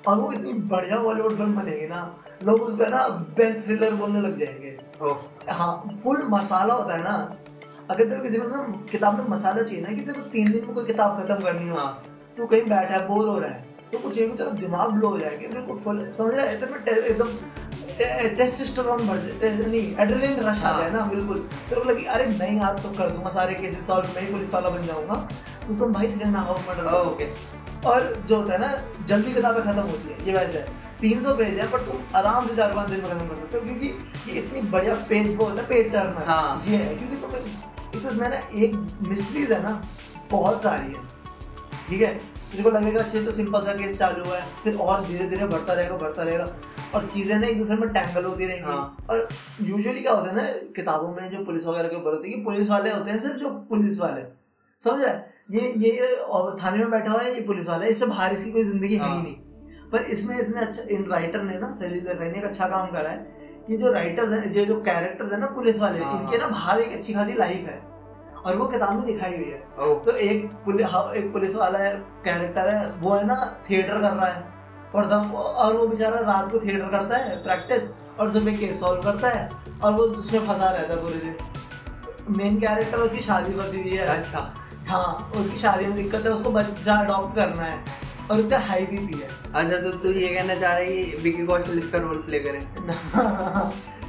S2: और वो इतनी बढ़िया बॉलीवुड फ़िल्म बनेगी ना लोग उसको ना बेस्ट थ्रिलर बोलने लग जाएँगे। हाँ फुल मसाला होता है ना। अगर तेरे किसी में ना किताब में मसाला चाहिए ना कि तेरे को तीन दिन में कोई किताब खत्म करनी हो तू कहीं बैठा है बोर हो रहा है तो कुछ एक तेरा दिमाग ब्लो हो जाएगा बिल्कुल फुल समझ रहा है? एकदम टेस्टोस्टेरोन बढ़ नहीं एड्रेनलिन रश आ
S1: हाँ।
S2: जाए ना बिल्कुल। तेरे को लगे अरे मैं ही आज तो कर दूँगा सारे केसेस सॉल्व मैं ही पुलिस वाला बन जाऊँगा। तो तुम भाई three and half murder
S1: okay.
S2: और जो होता है ना जल्दी किताबें खत्म होती है ये वैसे है तीन सौ पेज है पर तुम आराम से चार पाँच दिन में खत्म कर सकते हो क्योंकि ये इतनी बढ़िया पेज वो होता है पेज टर्न है।
S1: हाँ।
S2: ये है क्योंकि तुम्हें एक तो इसमें ना एक मिस्ट्रीज है ना बहुत सारी है। ठीक है? मेरे को लगेगा अच्छे तो सिंपल सा केस चालू हुआ है। फिर और धीरे धीरे बढ़ता रहेगा बढ़ता रहेगा। और चीज़ें ना एक दूसरे में टैंगल होती रहेंगी।
S1: हाँ।
S2: और यूजुअली क्या होता है ना किताबों में जो पुलिस वगैरह के ऊपर होती है कि पुलिस वाले होते हैं सिर्फ़ जो पुलिस वाले। समझ रहा है? ये ये थाने में बैठा हुआ है ये पुलिस वाला है इससे बाहर इसकी कोई ज़िंदगी है ही
S1: हाँ।
S2: नहीं। पर इसमें इसने अच्छा इन राइटर ने ना सलील देसाई ने एक अच्छा काम करा है कि जो राइटर्स हैं जो जो कैरेक्टर्स हैं ना पुलिस वाले
S1: हाँ।
S2: इनके ना बाहर एक अच्छी खासी लाइफ है। और वो किताब में दिखाई हुई है। तो एक पुलिस हाँ, एक पुलिस वाला कैरेक्टर है वो है ना थिएटर कर रहा है। और सब और वो बेचारा रात को थिएटर करता है प्रैक्टिस और सुबह केस सॉल्व करता है और वो उसमें फंसा रहता है पूरे दिन। मेन कैरेक्टर उसकी शादी फंसी हुई है।
S1: अच्छा।
S2: हाँ उसकी शादी में दिक्कत है उसको बच्चा अडॉप्ट करना है और उसका हाई बीपी है।
S1: अच्छा तो तू ये कहना चाह रहा है कि विकी कौशल इसका रोल प्ले करे?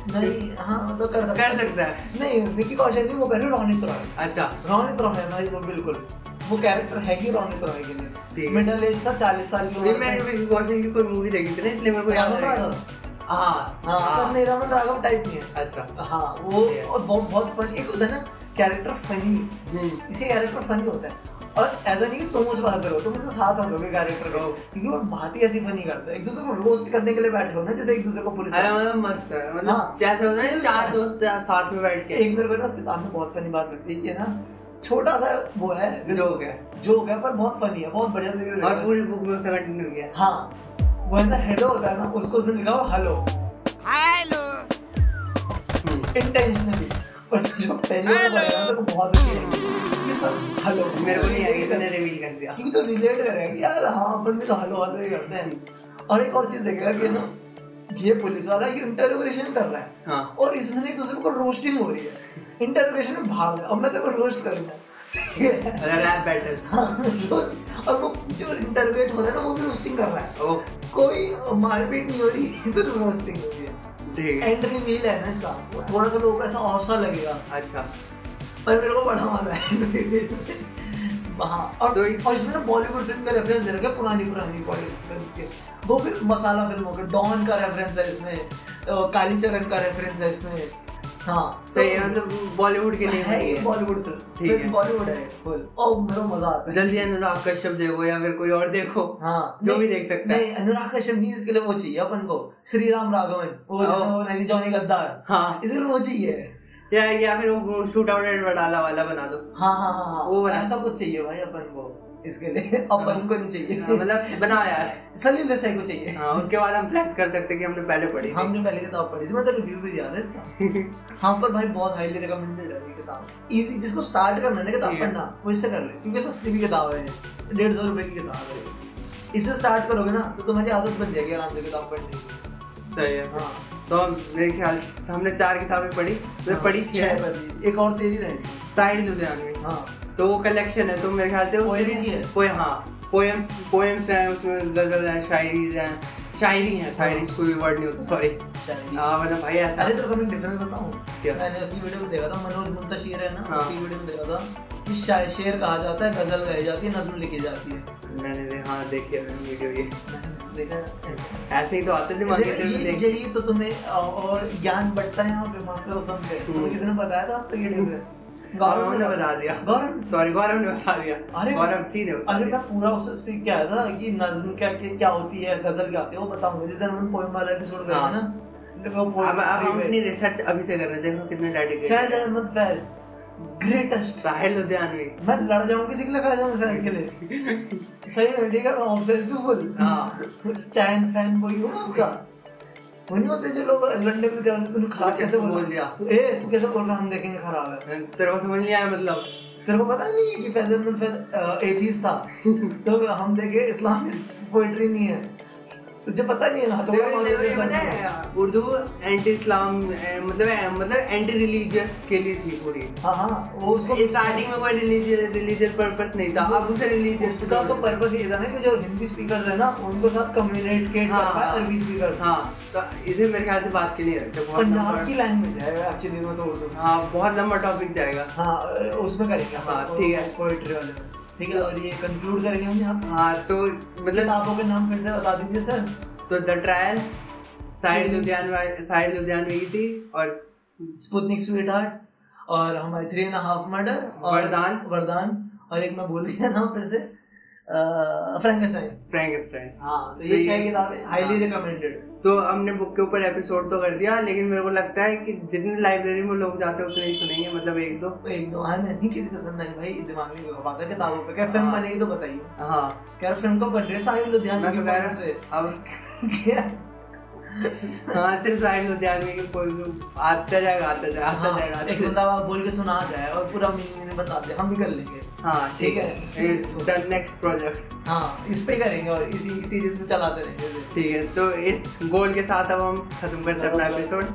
S2: नहीं हाँ मतलब कर सकता
S1: कर सकता है।
S2: नहीं विकी कौशल नहीं वो कर रहे रोनित रॉय
S1: अच्छा।
S2: रोनित रॉय है भाई वो बिल्कुल। वो कैरेक्टर है ही रोनित रॉय के लिए।
S1: है।
S2: मिडिल एज सा चालीस साल की
S1: नहीं मैंने विकी कौशल की कोई मूवी देखी थी ना इसलिए मेरे को याद
S2: रावण
S1: है। हाँ
S2: हाँ
S1: हाँ।
S2: राघव टाइप नहीं है।
S1: अच्छा।
S2: हाँ वो और बहुत बहुत फनी एक होता है ना कैरेक्टर फनी
S1: हम्म।
S2: इसके कैरेक्टर फनी होता है। और ऐसा नहीं कि तुम उस पर हंस रहे हो तुम उसके साथ हंसोगे कैरेक्टर को क्योंकि वो बात ही ऐसी फनी करता है। एक दूसरे को रोस्ट करने के लिए बैठे हो ना जैसे एक दूसरे को पुलिस
S1: अरे मतलब मस्त है। मतलब
S2: हाँ।
S1: जैसे होता है चार दोस्त साथ में बैठ के।
S2: एक मेरे को ना उस किताब में बहुत फनी बात लगती है कि ना छोटा सा वो है
S1: जोक है।
S2: जोक है पर बहुत फनी है बहुत बढ़िया तरीके
S1: और पूरी बुक में उसका कंटिन्यू किया
S2: हाँ। वो है। ना हेलो होता है ना उसको उसने लिखा हुआ हेलो
S1: हम्म।
S2: इंटेंशनली और जो पहली बार पढ़ेगा ना तो बहुत अच्छी ये सब हेलो
S1: मेरे को नहीं आई तूने रिवील कर दिया।
S2: क्योंकि तो रिलेट करेगा यार हाँ अपन भी तो हेलो हेलो ही करते हैं। और एक और चीज़ देखेगा कि ना ये पुलिस वाला ये इंटरोगेशन कर रहा है।
S1: हाँ।
S2: और इसमें एक दूसरे को रोस्टिंग हो रही है। इंटरोगेशन में भाग अब मैं तेरे को रोस्ट करूँगा
S1: रैप बैटल
S2: और वो जो इंटरोगेट हो रहा है ना वो भी रोस्टिंग कर रहा है।
S1: ओ।
S2: कोई मारपीट नहीं हो रही सिर्फ़ रोस्टिंग हो रही है। एंड रिवील है ना इसका। थोड़ा सा लोगों को ऐसा सा लगेगा।
S1: अच्छा।
S2: पर मेरे को बड़ा मज़ा है। हाँ और
S1: तो
S2: और इसमें ना बॉलीवुड फ़िल्म का रेफरेंस दे रखा है पुरानी पुरानी बॉलीवुड फिल्म्स के। वो भी मसाला फ़िल्मों के डॉन का रेफरेंस है इसमें। कालीचरण का रेफरेंस है इसमें। हाँ
S1: सही है मतलब बॉलीवुड के लिए
S2: है ये बॉलीवुड फ़िल्म फ़िल्म बॉलीवुड है। फुल और मेरा मज़ा आता है।
S1: जल्दी अनुराग कश्यप देखो या फिर कोई और देखो।
S2: हाँ।
S1: जो भी देख सकता है।
S2: अनुराग कश्यप नहीं इसके लिए वो चाहिए अपन को। श्री राम राघवन। वो जॉनी गद्दार।
S1: हाँ।
S2: इसके लिए वो चाहिए।
S1: या या फिर वो शूट आउट एट वडाला वाला बना दो।
S2: हाँ हाँ हाँ हाँ।
S1: वो बना-
S2: ऐसा कुछ चाहिए भाई अपन को इसके लिए। अपन को नहीं
S1: हाँ,
S2: चाहिए
S1: मतलब बनाओ यार।
S2: सलील देसाई को चाहिए।
S1: हाँ उसके बाद हम फ्लैक्स कर सकते हैं कि हमने पहले पढ़ी
S2: हमने पहले किताब पढ़ी थी। मैं तो रिव्यू भी दिया था इसका। हाँ पर भाई बहुत हाईली रिकमेंडेड है किताब। इजी जिसको स्टार्ट करना है ना किताब पढ़ना वो इससे कर ले। क्योंकि सस्ती भी किताब है। डेढ़ सौ रुपए की किताब है। इससे स्टार्ट करोगे ना तो तुम्हारी आदत बन जाएगी आराम से किताब पढ़ने की।
S1: सही है।
S2: हाँ।
S1: तो मेरे ख्याल से हमने चार किताबें पढ़ी तो
S2: हाँ,
S1: पढ़ी छह।
S2: एक और तेरी रहेगी
S1: साहिल लुधियानवी
S2: हाँ।
S1: तो वो कलेक्शन है तो मेरे ख्याल से उसके
S2: कोई
S1: लिए-
S2: है?
S1: हाँ पोएम्स पोएम्स हैं उसमें गज़ल हैं शायरीज है शायरी है शायरी इसको भी वर्ड नहीं होता सॉरी हाँ मतलब भाई ऐसा।
S2: अरे तेरे को मैं डिफरेंस बताऊँ?
S1: क्या?
S2: मैंने उसकी वीडियो में देखा था मनोज मुंतशिर है ना?
S1: हाँ।
S2: उसकी वीडियो में देखा था कि शेर कहा जाता है गज़ल गाई जाती है नज्म लिखी जाती है।
S1: मैंने दे- हाँ देखी है मैंने वीडियो ये।
S2: देखा
S1: ऐसे ही तो आते दिमाग के
S2: देखो,
S1: अंदर
S2: ये-
S1: देख।
S2: यही तो तुम्हें और ज्ञान बढ़ता है यहाँ पे मास्टर कसम पे।
S1: हम्म।
S2: किसी ने बताया था तक ये डिफरेंस
S1: गौरव ने बता दिया।
S2: गौरव
S1: सॉरी गौरव ने बता दिया।
S2: अरे-
S1: गौरव जी ने
S2: अरे मैं पूरा उससे सीख के आया था कि नज्म क्या क्या क्या होती है गज़ल क्या होती है वो बताऊँगा। जिस दिन हम पोएम वाला एपिसोड करेंगे
S1: हाँ।
S2: ना
S1: अब अब हम अपनी रिसर्च अभी से कर रहे हैं। देखो कितने डेडिकेटेड फैज
S2: अहमद फैज। ग्रेटेस्ट
S1: साहिल लुधियानवी।
S2: मैं लड़ जाऊँ किसी के लिए फैज अहमद फैज के लिए। सही है ठीक है? ऑब्सेस्ड हूँ फुल।
S1: हाँ।
S2: स्टैन फ़ैन कोई हूँ उसका। वो नहीं होते जो लोग लंडन के लिए तूने खराब
S1: कैसे बोल? दिया?
S2: तू ए तू कैसे बोल रहा हम देखेंगे खराब है।
S1: तेरे को समझ नहीं आया मतलब।
S2: तेरे को पता नहीं है कि फैज अहमद फैज एथीस था। तो हम देखे इस्लामिक पोएट्री नहीं है। तुझे पता नहीं है ना तो
S1: देखो, देखो, ये पता है उर्दू एंटी इस्लाम मतलब मतलब एंटी रिलीजियस के लिए थी पूरी।
S2: हाँ हाँ वो उसको
S1: स्टार्टिंग में कोई रिलीजियस रिलीजियस पर्पस नहीं था अब उसे रिलीजियस
S2: उसका तो पर्पस ये था ना कि जो हिंदी स्पीकर थे ना उनको साथ कम्युनिकेट
S1: हाँ,
S2: कर पाए
S1: हाँ।
S2: अरबी स्पीकर
S1: हाँ तो इसे मेरे ख्याल से बात के लिए रखते हैं,
S2: पंजाब की लैंग्वेज है एक्चुअली में तो उर्दू
S1: हाँ बहुत लंबा टॉपिक जाएगा।
S2: हाँ उसमें करेंगे
S1: हाँ, ठीक है।
S2: पोएट्री वाले। में ठीक है और ये कंक्लूड करेंगे हम यहाँ
S1: हाँ तो मतलब
S2: किताबों के नाम फिर से बता दीजिए सर
S1: तो द ट्रायल साहिल लुधियान साहिल लुधियान की थी और
S2: स्पुतनिक स्वीट हार्ट और हमारे थ्री एंड हाफ़ मर्डर और
S1: वरदान।
S2: वरदान। और एक मैं बोल गया नाम फिर से। फ्रैंकेस्टाइन
S1: फ्रैंकस्टाइन
S2: हाँ तो
S1: तो
S2: ये
S1: ये-
S2: छह किताबें हाईली
S1: हाँ।
S2: रिकमेंडेड
S1: तो हमने बुक के ऊपर एपिसोड तो कर दिया लेकिन मेरे को लगता है कि जितने लाइब्रेरी में लोग जाते हैं उतने ही सुनेंगे मतलब एक दो।
S2: एक दो हाँ नहीं किसी को सुनना नहीं भाई दिमाग में किताबों पे। क्या फ़िल्म
S1: हाँ।
S2: बनेगी तो बताइए।
S1: हाँ।
S2: क्या फ़िल्म को बन रही है साहिल लुधियानवी
S1: मैं
S2: की
S1: कह रहा
S2: से
S1: अब
S2: क्या?
S1: सिर्फ़ साहिल लुधियानवी के कोई जो आता जाएगा आता जाएगा आता जाएगा
S2: एक बंदा बोल के सुना जाए और पूरा मीनिंग बता दे हम भी कर लेंगे।
S1: हाँ। ठीक है। द नेक्स्ट प्रोजेक्ट
S2: हाँ इस पे करेंगे और इसी सीरीज़ में चलाते रहेंगे।
S1: ठीक है तो इस गोल के साथ अब हम खत्म करते हैं अपना एपिसोड